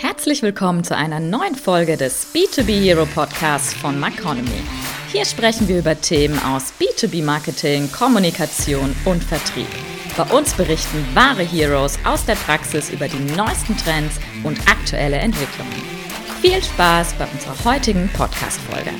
Herzlich willkommen zu einer neuen Folge des B2B Hero Podcasts von Maconomy. Hier sprechen wir über Themen aus B2B Marketing, Kommunikation und Vertrieb. Bei uns berichten wahre Heroes aus der Praxis über die neuesten Trends und aktuelle Entwicklungen. Viel Spaß bei unserer heutigen Podcast-Folge.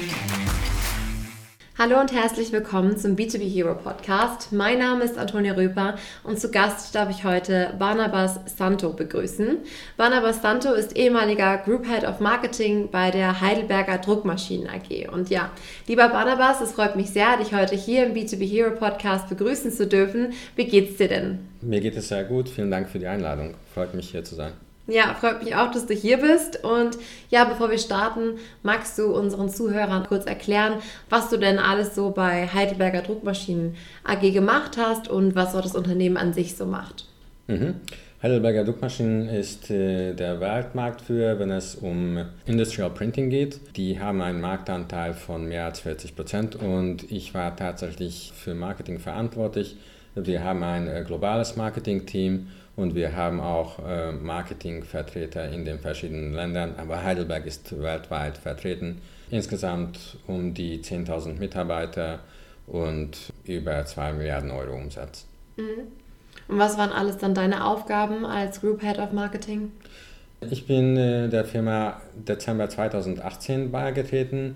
Hallo und herzlich willkommen zum B2B Hero Podcast. Mein Name ist Antonia Röper und zu Gast darf ich heute Barnabas Santo begrüßen. Barnabas Santo ist ehemaliger Group Head of Marketing bei der Heidelberger Druckmaschinen AG. Und ja, lieber Barnabas, es freut mich sehr, dich heute hier im B2B Hero Podcast begrüßen zu dürfen. Wie geht's dir denn? Mir geht es sehr gut. Vielen Dank für die Einladung. Freut mich hier zu sein. Ja, freut mich auch, dass du hier bist. Und ja, bevor wir starten, magst du unseren Zuhörern kurz erklären, was du denn alles so bei Heidelberger Druckmaschinen AG gemacht hast und was auch das Unternehmen an sich so macht. Mhm. Heidelberger Druckmaschinen ist äh, der Weltmarktführer, wenn es um Industrial Printing geht. Die haben einen Marktanteil von mehr als 40 Prozent und ich war tatsächlich für Marketing verantwortlich. Wir haben ein äh, globales Marketing-Team und wir haben auch äh, Marketingvertreter in den verschiedenen Ländern, aber Heidelberg ist weltweit vertreten. Insgesamt um die 10.000 Mitarbeiter und über 2 Milliarden Euro Umsatz. Mhm. Und was waren alles dann deine Aufgaben als Group Head of Marketing? Ich bin äh, der Firma Dezember 2018 beigetreten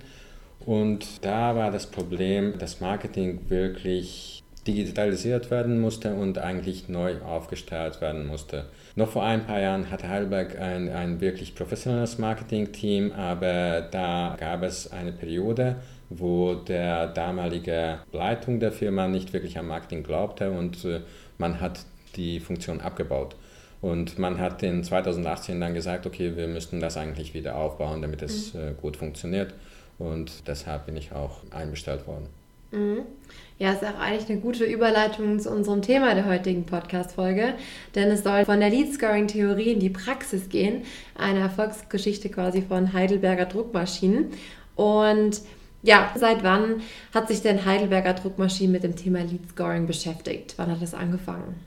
und da war das Problem, dass Marketing wirklich digitalisiert werden musste und eigentlich neu aufgestellt werden musste. Noch vor ein paar Jahren hatte Heidelberg ein, ein wirklich professionelles Marketing-Team, aber da gab es eine Periode, wo der damalige Leitung der Firma nicht wirklich am Marketing glaubte und äh, man hat die Funktion abgebaut. Und man hat in 2018 dann gesagt, okay, wir müssten das eigentlich wieder aufbauen, damit es mhm. äh, gut funktioniert. Und deshalb bin ich auch einbestellt worden. Mhm. Ja, ist auch eigentlich eine gute Überleitung zu unserem Thema der heutigen Podcast-Folge, denn es soll von der Lead-Scoring-Theorie in die Praxis gehen, eine Erfolgsgeschichte quasi von Heidelberger Druckmaschinen. Und ja, seit wann hat sich denn Heidelberger Druckmaschinen mit dem Thema Lead-Scoring beschäftigt? Wann hat das angefangen?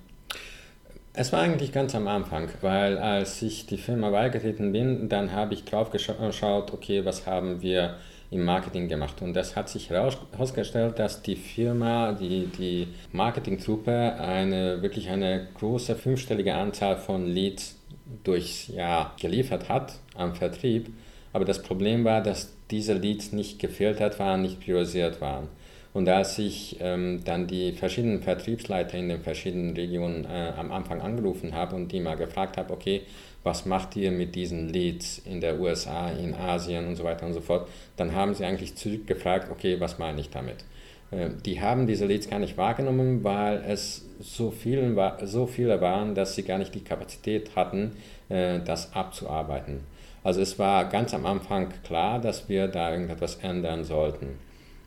Es war eigentlich ganz am Anfang, weil als ich die Firma beigetreten bin, dann habe ich drauf geschaut, okay, was haben wir im Marketing gemacht. Und das hat sich herausgestellt, dass die Firma, die, die Marketingtruppe, eine, wirklich eine große fünfstellige Anzahl von Leads durchs Jahr geliefert hat am Vertrieb. Aber das Problem war, dass diese Leads nicht gefiltert waren, nicht priorisiert waren. Und als ich ähm, dann die verschiedenen Vertriebsleiter in den verschiedenen Regionen äh, am Anfang angerufen habe und die mal gefragt habe, okay, was macht ihr mit diesen Leads in der USA, in Asien und so weiter und so fort, dann haben sie eigentlich zurückgefragt, okay, was meine ich damit? Äh, die haben diese Leads gar nicht wahrgenommen, weil es so, vielen, so viele waren, dass sie gar nicht die Kapazität hatten, äh, das abzuarbeiten. Also es war ganz am Anfang klar, dass wir da irgendetwas ändern sollten.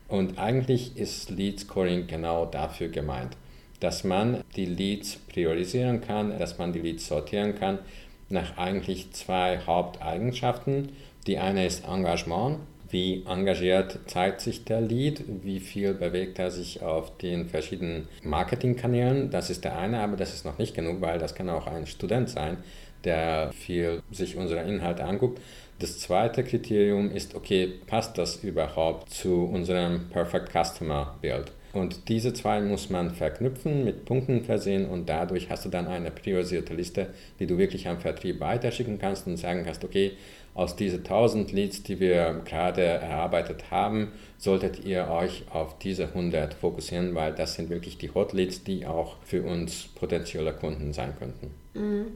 Und eigentlich ist Lead Scoring genau dafür gemeint, dass man die Leads priorisieren kann, dass man die Leads sortieren kann nach eigentlich zwei Haupteigenschaften. Die eine ist Engagement. Wie engagiert zeigt sich der Lead? Wie viel bewegt er sich auf den verschiedenen Marketingkanälen? Das ist der eine, aber das ist noch nicht genug, weil das kann auch ein Student sein, der viel sich unsere Inhalte anguckt. Das zweite Kriterium ist, okay, passt das überhaupt zu unserem Perfect Customer Bild? Und diese zwei muss man verknüpfen, mit Punkten versehen und dadurch hast du dann eine priorisierte Liste, die du wirklich am Vertrieb weiterschicken kannst und sagen kannst, okay, aus diesen 1000 Leads, die wir gerade erarbeitet haben, solltet ihr euch auf diese 100 fokussieren, weil das sind wirklich die Hot Leads, die auch für uns potenzielle Kunden sein könnten. Mhm.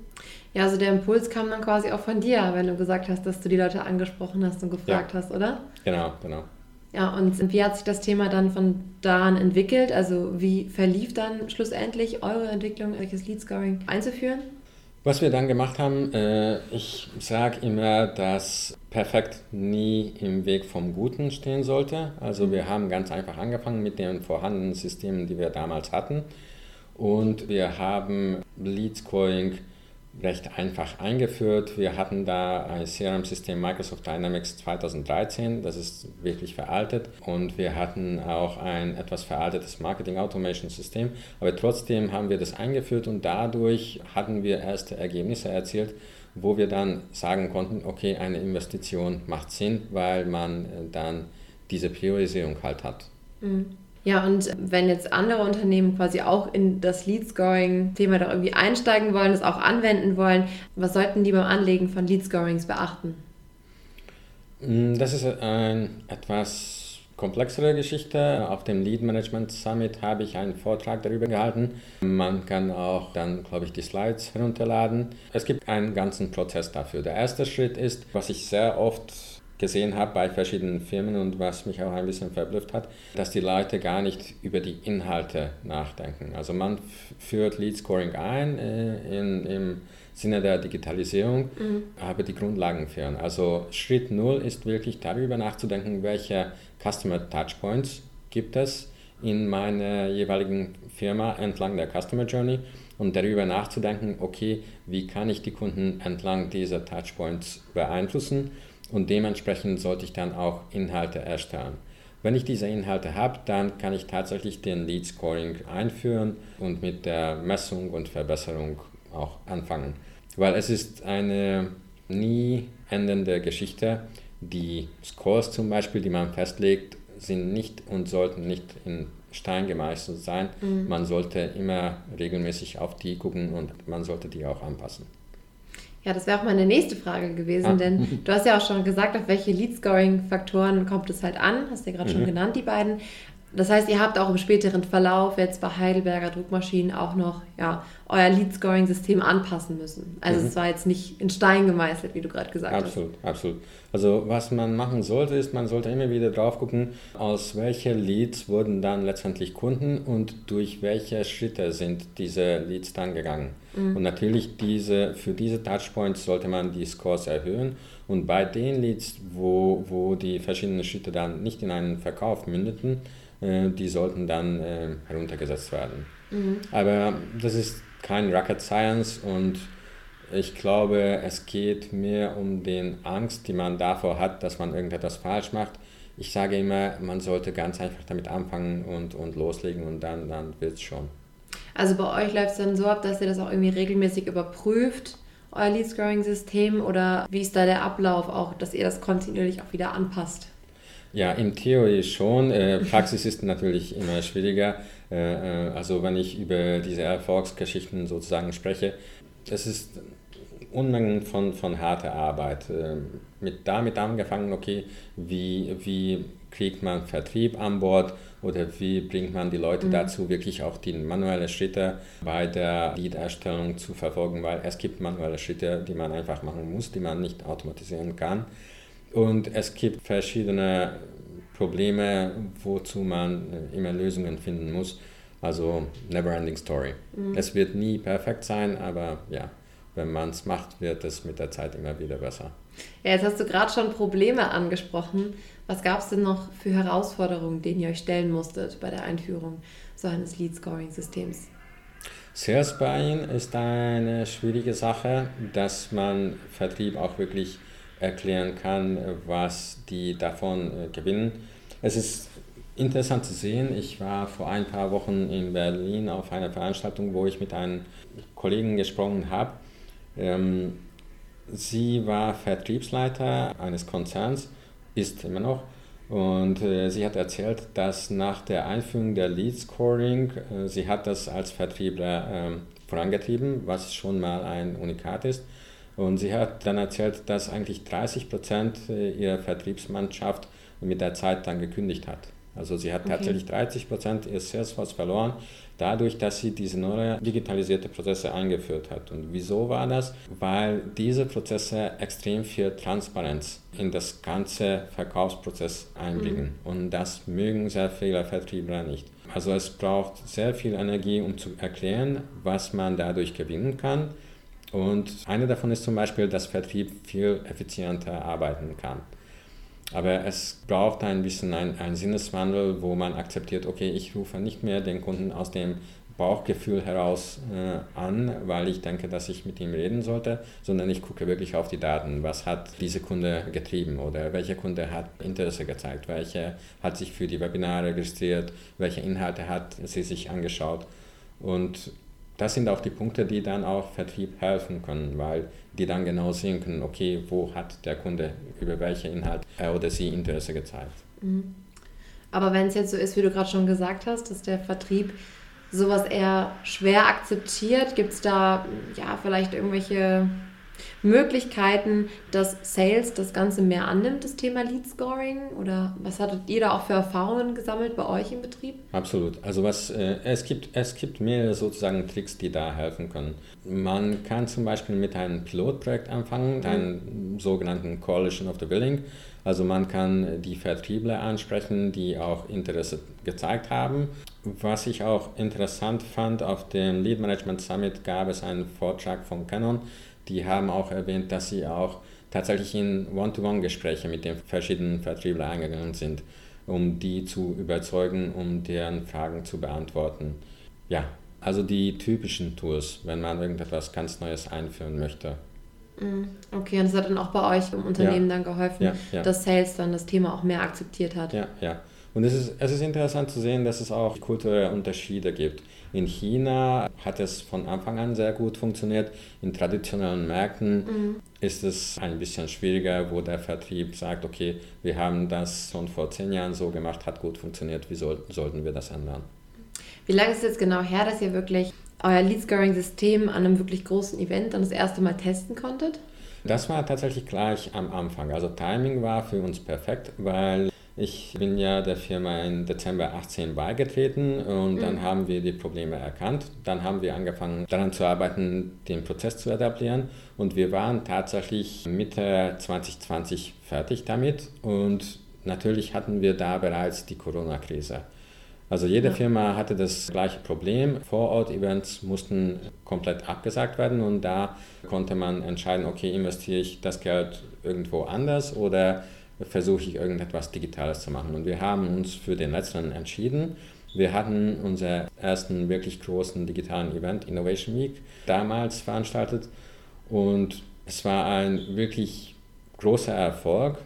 Ja, also der Impuls kam dann quasi auch von dir, wenn du gesagt hast, dass du die Leute angesprochen hast und gefragt ja. hast, oder? Genau, genau. Ja, und wie hat sich das Thema dann von da an entwickelt? Also wie verlief dann schlussendlich eure Entwicklung, welches Lead Scoring einzuführen? Was wir dann gemacht haben, äh, ich sage immer, dass perfekt nie im Weg vom Guten stehen sollte. Also wir haben ganz einfach angefangen mit den vorhandenen Systemen, die wir damals hatten. Und wir haben Lead Scoring recht einfach eingeführt. Wir hatten da ein CRM-System Microsoft Dynamics 2013, das ist wirklich veraltet und wir hatten auch ein etwas veraltetes Marketing Automation System, aber trotzdem haben wir das eingeführt und dadurch hatten wir erste Ergebnisse erzielt wo wir dann sagen konnten, okay, eine Investition macht Sinn, weil man äh, dann diese Priorisierung halt hat. Mhm. Ja, und wenn jetzt andere Unternehmen quasi auch in das Lead-Scoring-Thema da irgendwie einsteigen wollen, das auch anwenden wollen, was sollten die beim Anlegen von Lead-Scorings beachten? Mm, das ist eine etwas komplexere Geschichte. Auf dem Lead Management Summit habe ich einen Vortrag darüber gehalten. Man kann auch dann, glaube ich, die Slides herunterladen. Es gibt einen ganzen Prozess dafür. Der erste Schritt ist, was ich sehr oft gesehen habe bei verschiedenen Firmen und was mich auch ein bisschen verblüfft hat, dass die Leute gar nicht über die Inhalte nachdenken. Also man führt Lead Scoring ein äh, in, im Sinne der Digitalisierung, mhm. aber die Grundlagen fehlen. Also Schritt null ist wirklich darüber nachzudenken, welche Customer Touchpoints gibt es in meiner jeweiligen Firma entlang der Customer Journey und darüber nachzudenken, okay, wie kann ich die Kunden entlang dieser Touchpoints beeinflussen und dementsprechend sollte ich dann auch Inhalte erstellen. Wenn ich diese Inhalte habe, dann kann ich tatsächlich den Lead Scoring einführen und mit der Messung und Verbesserung auch anfangen. Weil es ist eine nie endende Geschichte. Die Scores zum Beispiel, die man festlegt, sind nicht und sollten nicht in Stein gemeißelt sein. Mhm. Man sollte immer regelmäßig auf die gucken und man sollte die auch anpassen. Ja, das wäre auch meine nächste Frage gewesen, ah. denn du hast ja auch schon gesagt, auf welche Lead-Scoring-Faktoren kommt es halt an, hast du ja gerade mhm. schon genannt, die beiden. Das heißt, ihr habt auch im späteren Verlauf jetzt bei Heidelberger Druckmaschinen auch noch ja, euer Lead-Scoring-System anpassen müssen. Also mhm. es war jetzt nicht in Stein gemeißelt, wie du gerade gesagt absolut, hast. Absolut, absolut. Also was man machen sollte, ist, man sollte immer wieder drauf gucken, aus welchen Leads wurden dann letztendlich Kunden und durch welche Schritte sind diese Leads dann gegangen. Mhm. Und natürlich diese, für diese Touchpoints sollte man die Scores erhöhen. Und bei den Leads, wo, wo die verschiedenen Schritte dann nicht in einen Verkauf mündeten, die sollten dann äh, heruntergesetzt werden. Mhm. Aber das ist kein Rocket Science und ich glaube, es geht mehr um den Angst, die man davor hat, dass man irgendetwas falsch macht. Ich sage immer, man sollte ganz einfach damit anfangen und, und loslegen und dann, dann wird es schon. Also bei euch läuft es dann so ab, dass ihr das auch irgendwie regelmäßig überprüft, euer Lead-Scoring-System oder wie ist da der Ablauf auch, dass ihr das kontinuierlich auch wieder anpasst? Ja, in Theorie schon. Äh, Praxis ist natürlich immer schwieriger. Äh, äh, also wenn ich über diese Erfolgsgeschichten sozusagen spreche, es ist Unmengen von, von harter Arbeit. Mit damit angefangen, okay, wie, wie kriegt man Vertrieb an Bord oder wie bringt man die Leute mhm. dazu, wirklich auch die manuellen Schritte bei der Lead-Erstellung zu verfolgen, weil es gibt manuelle Schritte, die man einfach machen muss, die man nicht automatisieren kann. Und es gibt verschiedene Probleme, wozu man immer Lösungen finden muss. Also never ending story. Mhm. Es wird nie perfekt sein, aber ja, wenn man es macht, wird es mit der Zeit immer wieder besser. Ja, jetzt hast du gerade schon Probleme angesprochen. Was gab es denn noch für Herausforderungen, denen ihr euch stellen musstet bei der Einführung so eines Lead-Scoring-Systems? Sales Buying ist eine schwierige Sache, dass man Vertrieb auch wirklich erklären kann, was die davon äh, gewinnen. Es ist interessant zu sehen. Ich war vor ein paar Wochen in Berlin auf einer Veranstaltung, wo ich mit einem Kollegen gesprochen habe. Ähm, sie war Vertriebsleiter eines Konzerns, ist immer noch. Und äh, sie hat erzählt, dass nach der Einführung der Lead Scoring, äh, sie hat das als Vertriebler äh, vorangetrieben, was schon mal ein Unikat ist. Und sie hat dann erzählt, dass eigentlich 30 Prozent äh, ihrer Vertriebsmannschaft mit der Zeit dann gekündigt hat. Also sie hat okay. tatsächlich 30 Prozent ihres Salesforce verloren, dadurch, dass sie diese neue digitalisierte Prozesse eingeführt hat. Und wieso war das? Weil diese Prozesse extrem viel Transparenz in das ganze Verkaufsprozess einbringen. Mhm. Und das mögen sehr viele Vertriebler nicht. Also es braucht sehr viel Energie, um zu erklären, was man dadurch gewinnen kann und eine davon ist zum Beispiel, dass Vertrieb viel effizienter arbeiten kann. Aber es braucht ein bisschen einen Sinneswandel, wo man akzeptiert, okay, ich rufe nicht mehr den Kunden aus dem Bauchgefühl heraus äh, an, weil ich denke, dass ich mit ihm reden sollte, sondern ich gucke wirklich auf die Daten. Was hat diese Kunde getrieben oder welcher Kunde hat Interesse gezeigt, welcher hat sich für die Webinare registriert, welche Inhalte hat sie sich angeschaut. Und das sind auch die Punkte, die dann auch Vertrieb helfen können, weil die dann genau sehen können, okay, wo hat der Kunde über welche Inhalt er oder sie Interesse gezeigt. Mhm. Aber wenn es jetzt so ist, wie du gerade schon gesagt hast, dass der Vertrieb sowas eher schwer akzeptiert, gibt es da ja vielleicht irgendwelche Möglichkeiten, dass Sales das Ganze mehr annimmt, das Thema Lead Scoring? Oder was hattet ihr da auch für Erfahrungen gesammelt bei euch im Betrieb? Absolut. Also was äh, es gibt, es gibt mehrere sozusagen Tricks, die da helfen können. Man kann zum Beispiel mit einem Pilotprojekt anfangen, mhm. einem sogenannten Coalition of the Willing. Also man kann die Vertriebler ansprechen, die auch Interesse gezeigt haben. Was ich auch interessant fand, auf dem Lead Management Summit gab es einen Vortrag von Canon, die haben auch erwähnt, dass sie auch tatsächlich in One-to-One-Gespräche mit den verschiedenen Vertrieblern eingegangen sind, um die zu überzeugen, um deren Fragen zu beantworten. Ja, also die typischen Tools, wenn man irgendetwas ganz Neues einführen möchte. Mm, okay, und das hat dann auch bei euch im Unternehmen ja. dann geholfen, ja, ja. dass Sales dann das Thema auch mehr akzeptiert hat. Ja, ja. Und es ist, es ist interessant zu sehen, dass es auch kulturelle Unterschiede gibt. In China hat es von Anfang an sehr gut funktioniert. In traditionellen Märkten mhm. ist es ein bisschen schwieriger, wo der Vertrieb sagt, okay, wir haben das schon vor zehn Jahren so gemacht, hat gut funktioniert, wie soll, sollten wir das ändern? Wie lange ist es jetzt genau her, dass ihr wirklich euer Lead-Scoring-System an einem wirklich großen Event dann das erste Mal testen konntet? Das war tatsächlich gleich am Anfang. Also Timing war für uns perfekt, weil ich bin ja der Firma im Dezember 18 beigetreten und mhm. dann haben wir die Probleme erkannt. Dann haben wir angefangen daran zu arbeiten, den Prozess zu etablieren und wir waren tatsächlich Mitte 2020 fertig damit und natürlich hatten wir da bereits die Corona-Krise. Also jede ja. Firma hatte das gleiche Problem. Vorort-Events mussten komplett abgesagt werden und da konnte man entscheiden, okay, investiere ich das Geld irgendwo anders oder versuche ich irgendetwas Digitales zu machen. Und wir haben uns für den letzten entschieden. Wir hatten unseren ersten wirklich großen digitalen Event, Innovation Week, damals veranstaltet. Und es war ein wirklich großer Erfolg,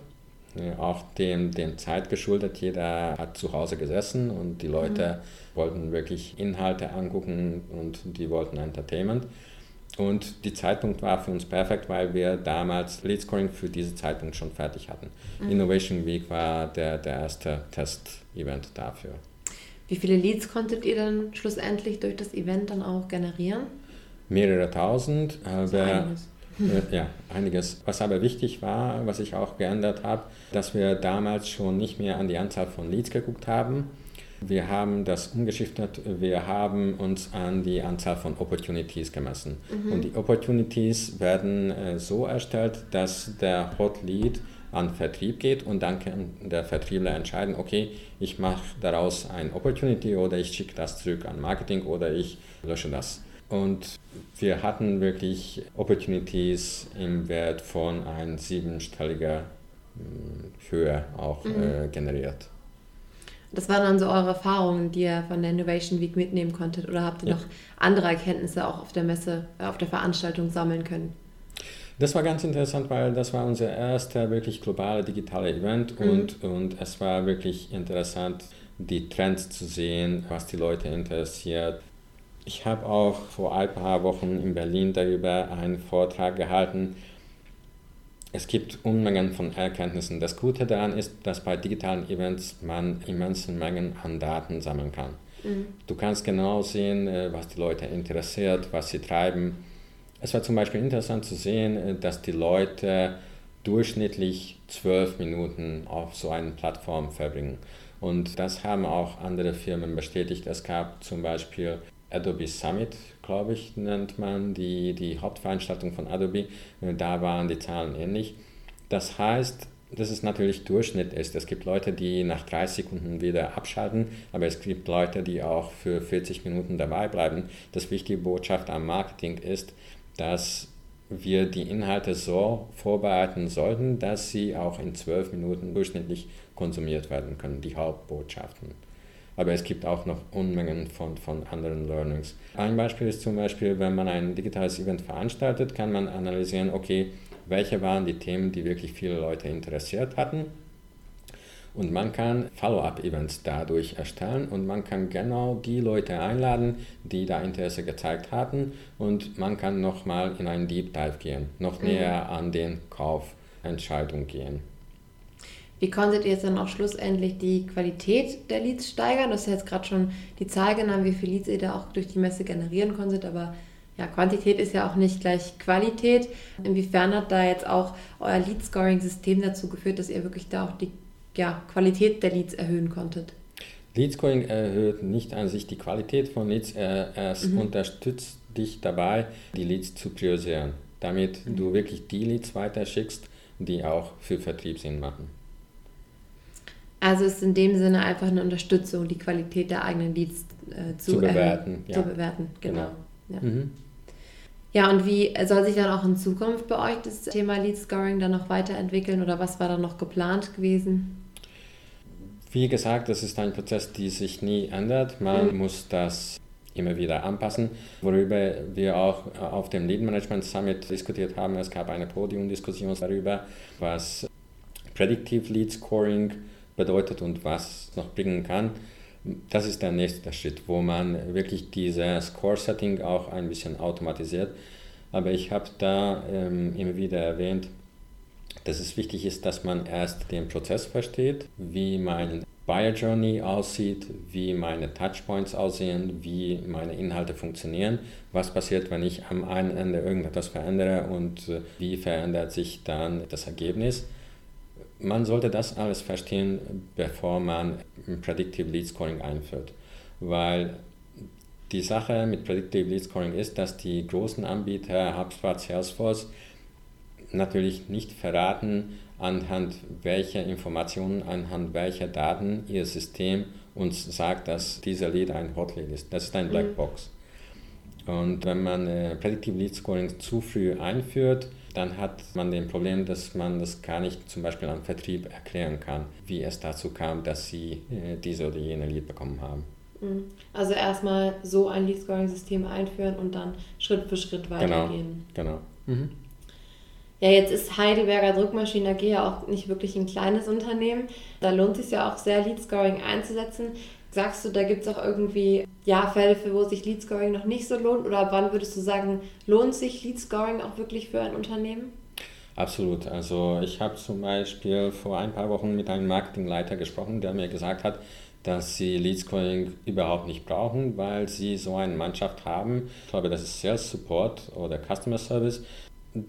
auch dem, dem Zeit geschuldet. Jeder hat zu Hause gesessen und die Leute mhm. wollten wirklich Inhalte angucken und die wollten Entertainment. Und die Zeitpunkt war für uns perfekt, weil wir damals Lead Scoring für diesen Zeitpunkt schon fertig hatten. Mhm. Innovation Week war der, der erste Test-Event dafür. Wie viele Leads konntet ihr dann schlussendlich durch das Event dann auch generieren? Mehrere tausend. Aber, einiges. Äh, ja, einiges. Was aber wichtig war, was ich auch geändert habe, dass wir damals schon nicht mehr an die Anzahl von Leads geguckt haben, wir haben das umgeschiftet. Wir haben uns an die Anzahl von Opportunities gemessen. Mhm. Und die Opportunities werden äh, so erstellt, dass der Hot Lead an Vertrieb geht und dann kann der Vertriebler entscheiden, okay, ich mache daraus ein Opportunity oder ich schicke das zurück an Marketing oder ich lösche das. Und wir hatten wirklich Opportunities im Wert von ein siebenstelliger hm, Höhe auch mhm. äh, generiert. Das waren dann so eure Erfahrungen, die ihr von der Innovation Week mitnehmen konntet? Oder habt ihr ja. noch andere Erkenntnisse auch auf der Messe, äh, auf der Veranstaltung sammeln können? Das war ganz interessant, weil das war unser erster wirklich globale digitale Event mhm. und, und es war wirklich interessant, die Trends zu sehen, was die Leute interessiert. Ich habe auch vor ein paar Wochen in Berlin darüber einen Vortrag gehalten, es gibt Unmengen von Erkenntnissen. Das Gute daran ist, dass bei digitalen Events man immense Mengen an Daten sammeln kann. Mhm. Du kannst genau sehen, äh, was die Leute interessiert, was sie treiben. Es war zum Beispiel interessant zu sehen, äh, dass die Leute durchschnittlich zwölf Minuten auf so einer Plattform verbringen. Und das haben auch andere Firmen bestätigt. Es gab zum Beispiel Adobe Summit, glaube ich, nennt man die, die Hauptveranstaltung von Adobe. Da waren die Zahlen ähnlich. Das heißt, dass es natürlich Durchschnitt ist. Es gibt Leute, die nach 30 Sekunden wieder abschalten, aber es gibt Leute, die auch für 40 Minuten dabei bleiben. Das wichtige Botschaft am Marketing ist, dass wir die Inhalte so vorbereiten sollten, dass sie auch in 12 Minuten durchschnittlich konsumiert werden können, die Hauptbotschaften aber es gibt auch noch Unmengen von, von anderen Learnings. Ein Beispiel ist zum Beispiel, wenn man ein digitales Event veranstaltet, kann man analysieren, okay, welche waren die Themen, die wirklich viele Leute interessiert hatten Und man kann Follow-up-Events dadurch erstellen und man kann genau die Leute einladen, die da Interesse gezeigt hatten und man kann nochmal in einen Deep Dive gehen, noch mhm. näher an den Kaufentscheidung gehen. Wie konntet ihr jetzt dann auch schlussendlich die Qualität der Leads steigern? Du hast ja jetzt gerade schon die Zahl genannt, wie viele Leads ihr da auch durch die Messe generieren konntet, aber ja, Quantität ist ja auch nicht gleich Qualität. Inwiefern hat da jetzt auch euer Lead-Scoring-System dazu geführt, dass ihr wirklich da auch die ja, Qualität der Leads erhöhen konntet? Lead Scoring erhöht nicht an sich die Qualität von Leads, es mhm. unterstützt dich dabei, die Leads zu priorisieren, damit mhm. du wirklich die Leads weiterschickst, die auch für Vertrieb Sinn machen. Also ist in dem Sinne einfach eine Unterstützung, die Qualität der eigenen Leads äh, zu, zu, bewerten. Ja. Zu bewerten, genau. genau. Ja. Mhm. ja, und wie soll sich dann auch in Zukunft bei euch das Thema Lead Scoring dann noch weiterentwickeln oder was war dann noch geplant gewesen? Wie gesagt, das ist ein Prozess, der sich nie ändert. Man mhm. muss das immer wieder anpassen, worüber wir auch auf dem Lead Management Summit diskutiert haben. Es gab eine Podiumdiskussion darüber, was Predictive Lead Scoring bedeutet und was noch bringen kann. Das ist der nächste Schritt, wo man wirklich dieses Score-Setting auch ein bisschen automatisiert. Aber ich habe da ähm, immer wieder erwähnt, dass es wichtig ist, dass man erst den Prozess versteht, wie mein Buyer Journey aussieht, wie meine Touchpoints aussehen, wie meine Inhalte funktionieren, was passiert, wenn ich am einen Ende irgendetwas verändere und äh, wie verändert sich dann das Ergebnis. Man sollte das alles verstehen, bevor man Predictive Lead Scoring einführt, weil die Sache mit Predictive Lead Scoring ist, dass die großen Anbieter, HubSpot, Salesforce, natürlich nicht verraten, anhand welcher Informationen, anhand welcher Daten ihr System uns sagt, dass dieser Lead ein Hotlead ist. Das ist ein Blackbox. Mhm. Und wenn man äh, Predictive Lead Scoring zu früh einführt, dann hat man das Problem, dass man das gar nicht zum Beispiel am Vertrieb erklären kann, wie es dazu kam, dass sie äh, diese oder jene Lead bekommen haben. Mhm. Also erstmal so ein Lead-Scoring-System einführen und dann Schritt für Schritt genau, weitergehen. Genau, genau. Mhm. Ja, jetzt ist Heidelberger Druckmaschinen AG ja auch nicht wirklich ein kleines Unternehmen. Da lohnt es sich ja auch sehr, Lead Scoring einzusetzen. Sagst du, da gibt es auch irgendwie ja, Fälle, für wo sich Lead Scoring noch nicht so lohnt? Oder wann würdest du sagen, lohnt sich Lead Scoring auch wirklich für ein Unternehmen? Absolut. Also ich habe zum Beispiel vor ein paar Wochen mit einem Marketingleiter gesprochen, der mir gesagt hat, dass sie Lead Scoring überhaupt nicht brauchen, weil sie so eine Mannschaft haben. Ich glaube, das ist Sales Support oder Customer Service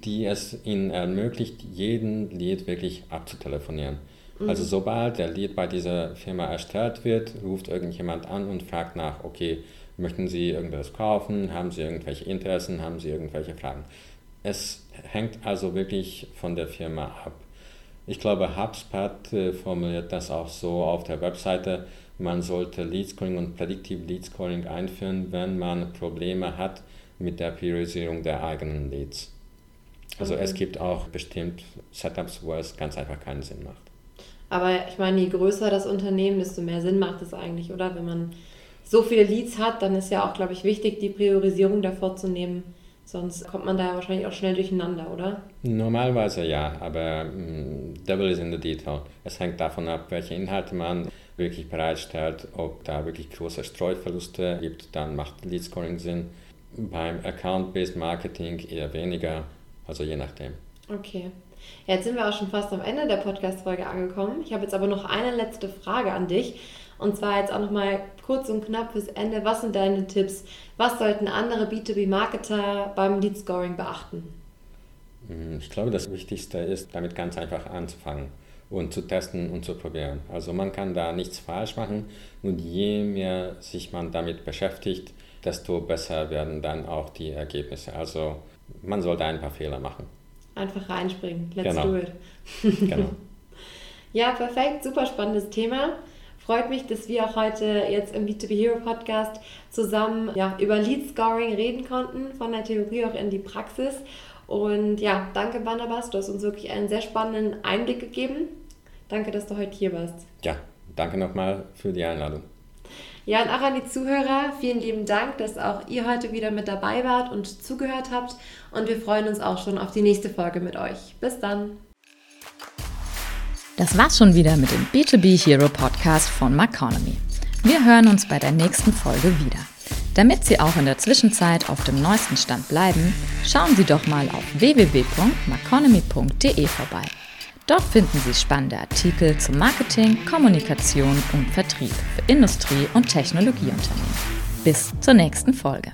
die es ihnen ermöglicht, jeden Lead wirklich abzutelefonieren. Mhm. Also sobald der Lead bei dieser Firma erstellt wird, ruft irgendjemand an und fragt nach, okay, möchten Sie irgendwas kaufen, haben Sie irgendwelche Interessen, haben Sie irgendwelche Fragen. Es hängt also wirklich von der Firma ab. Ich glaube, HubSpot äh, formuliert das auch so auf der Webseite. Man sollte Lead Scoring und Predictive Lead Scoring einführen, wenn man Probleme hat mit der Priorisierung der eigenen Leads. Also okay. es gibt auch bestimmt Setups, wo es ganz einfach keinen Sinn macht. Aber ich meine, je größer das Unternehmen, desto mehr Sinn macht es eigentlich, oder? Wenn man so viele Leads hat, dann ist ja auch, glaube ich, wichtig, die Priorisierung davor zu nehmen. Sonst kommt man da ja wahrscheinlich auch schnell durcheinander, oder? Normalerweise ja, aber um, Devil is in the detail. Es hängt davon ab, welche Inhalte man wirklich bereitstellt, ob da wirklich große Streuverluste gibt, dann macht Lead Scoring Sinn. Beim Account-Based Marketing eher weniger. Also je nachdem. Okay. Jetzt sind wir auch schon fast am Ende der Podcast-Folge angekommen. Ich habe jetzt aber noch eine letzte Frage an dich. Und zwar jetzt auch nochmal kurz und knapp fürs Ende. Was sind deine Tipps? Was sollten andere B2B-Marketer beim Lead-Scoring beachten? Hm, ich glaube, das Wichtigste ist, damit ganz einfach anzufangen und zu testen und zu probieren. Also man kann da nichts falsch machen und je mehr sich man damit beschäftigt, desto besser werden dann auch die Ergebnisse. Also man sollte ein paar Fehler machen. Einfach reinspringen. Let's genau. do it. genau. Ja, perfekt. Super spannendes Thema. Freut mich, dass wir auch heute jetzt im B2B Hero Podcast zusammen ja, über Lead Scoring reden konnten, von der Theorie auch in die Praxis. Und ja, danke Barnabas, du hast uns wirklich einen sehr spannenden Einblick gegeben. Danke, dass du heute hier warst. Ja, danke nochmal für die Einladung. Ja, und auch an die Zuhörer, vielen lieben Dank, dass auch ihr heute wieder mit dabei wart und zugehört habt. Und wir freuen uns auch schon auf die nächste Folge mit euch. Bis dann. Das war's schon wieder mit dem B2B Hero Podcast von Maconomy. Wir hören uns bei der nächsten Folge wieder. Damit Sie auch in der Zwischenzeit auf dem neuesten Stand bleiben, schauen Sie doch mal auf www.maconomy.de vorbei. Dort finden Sie spannende Artikel zu Marketing, Kommunikation und Vertrieb für Industrie- und Technologieunternehmen. Bis zur nächsten Folge.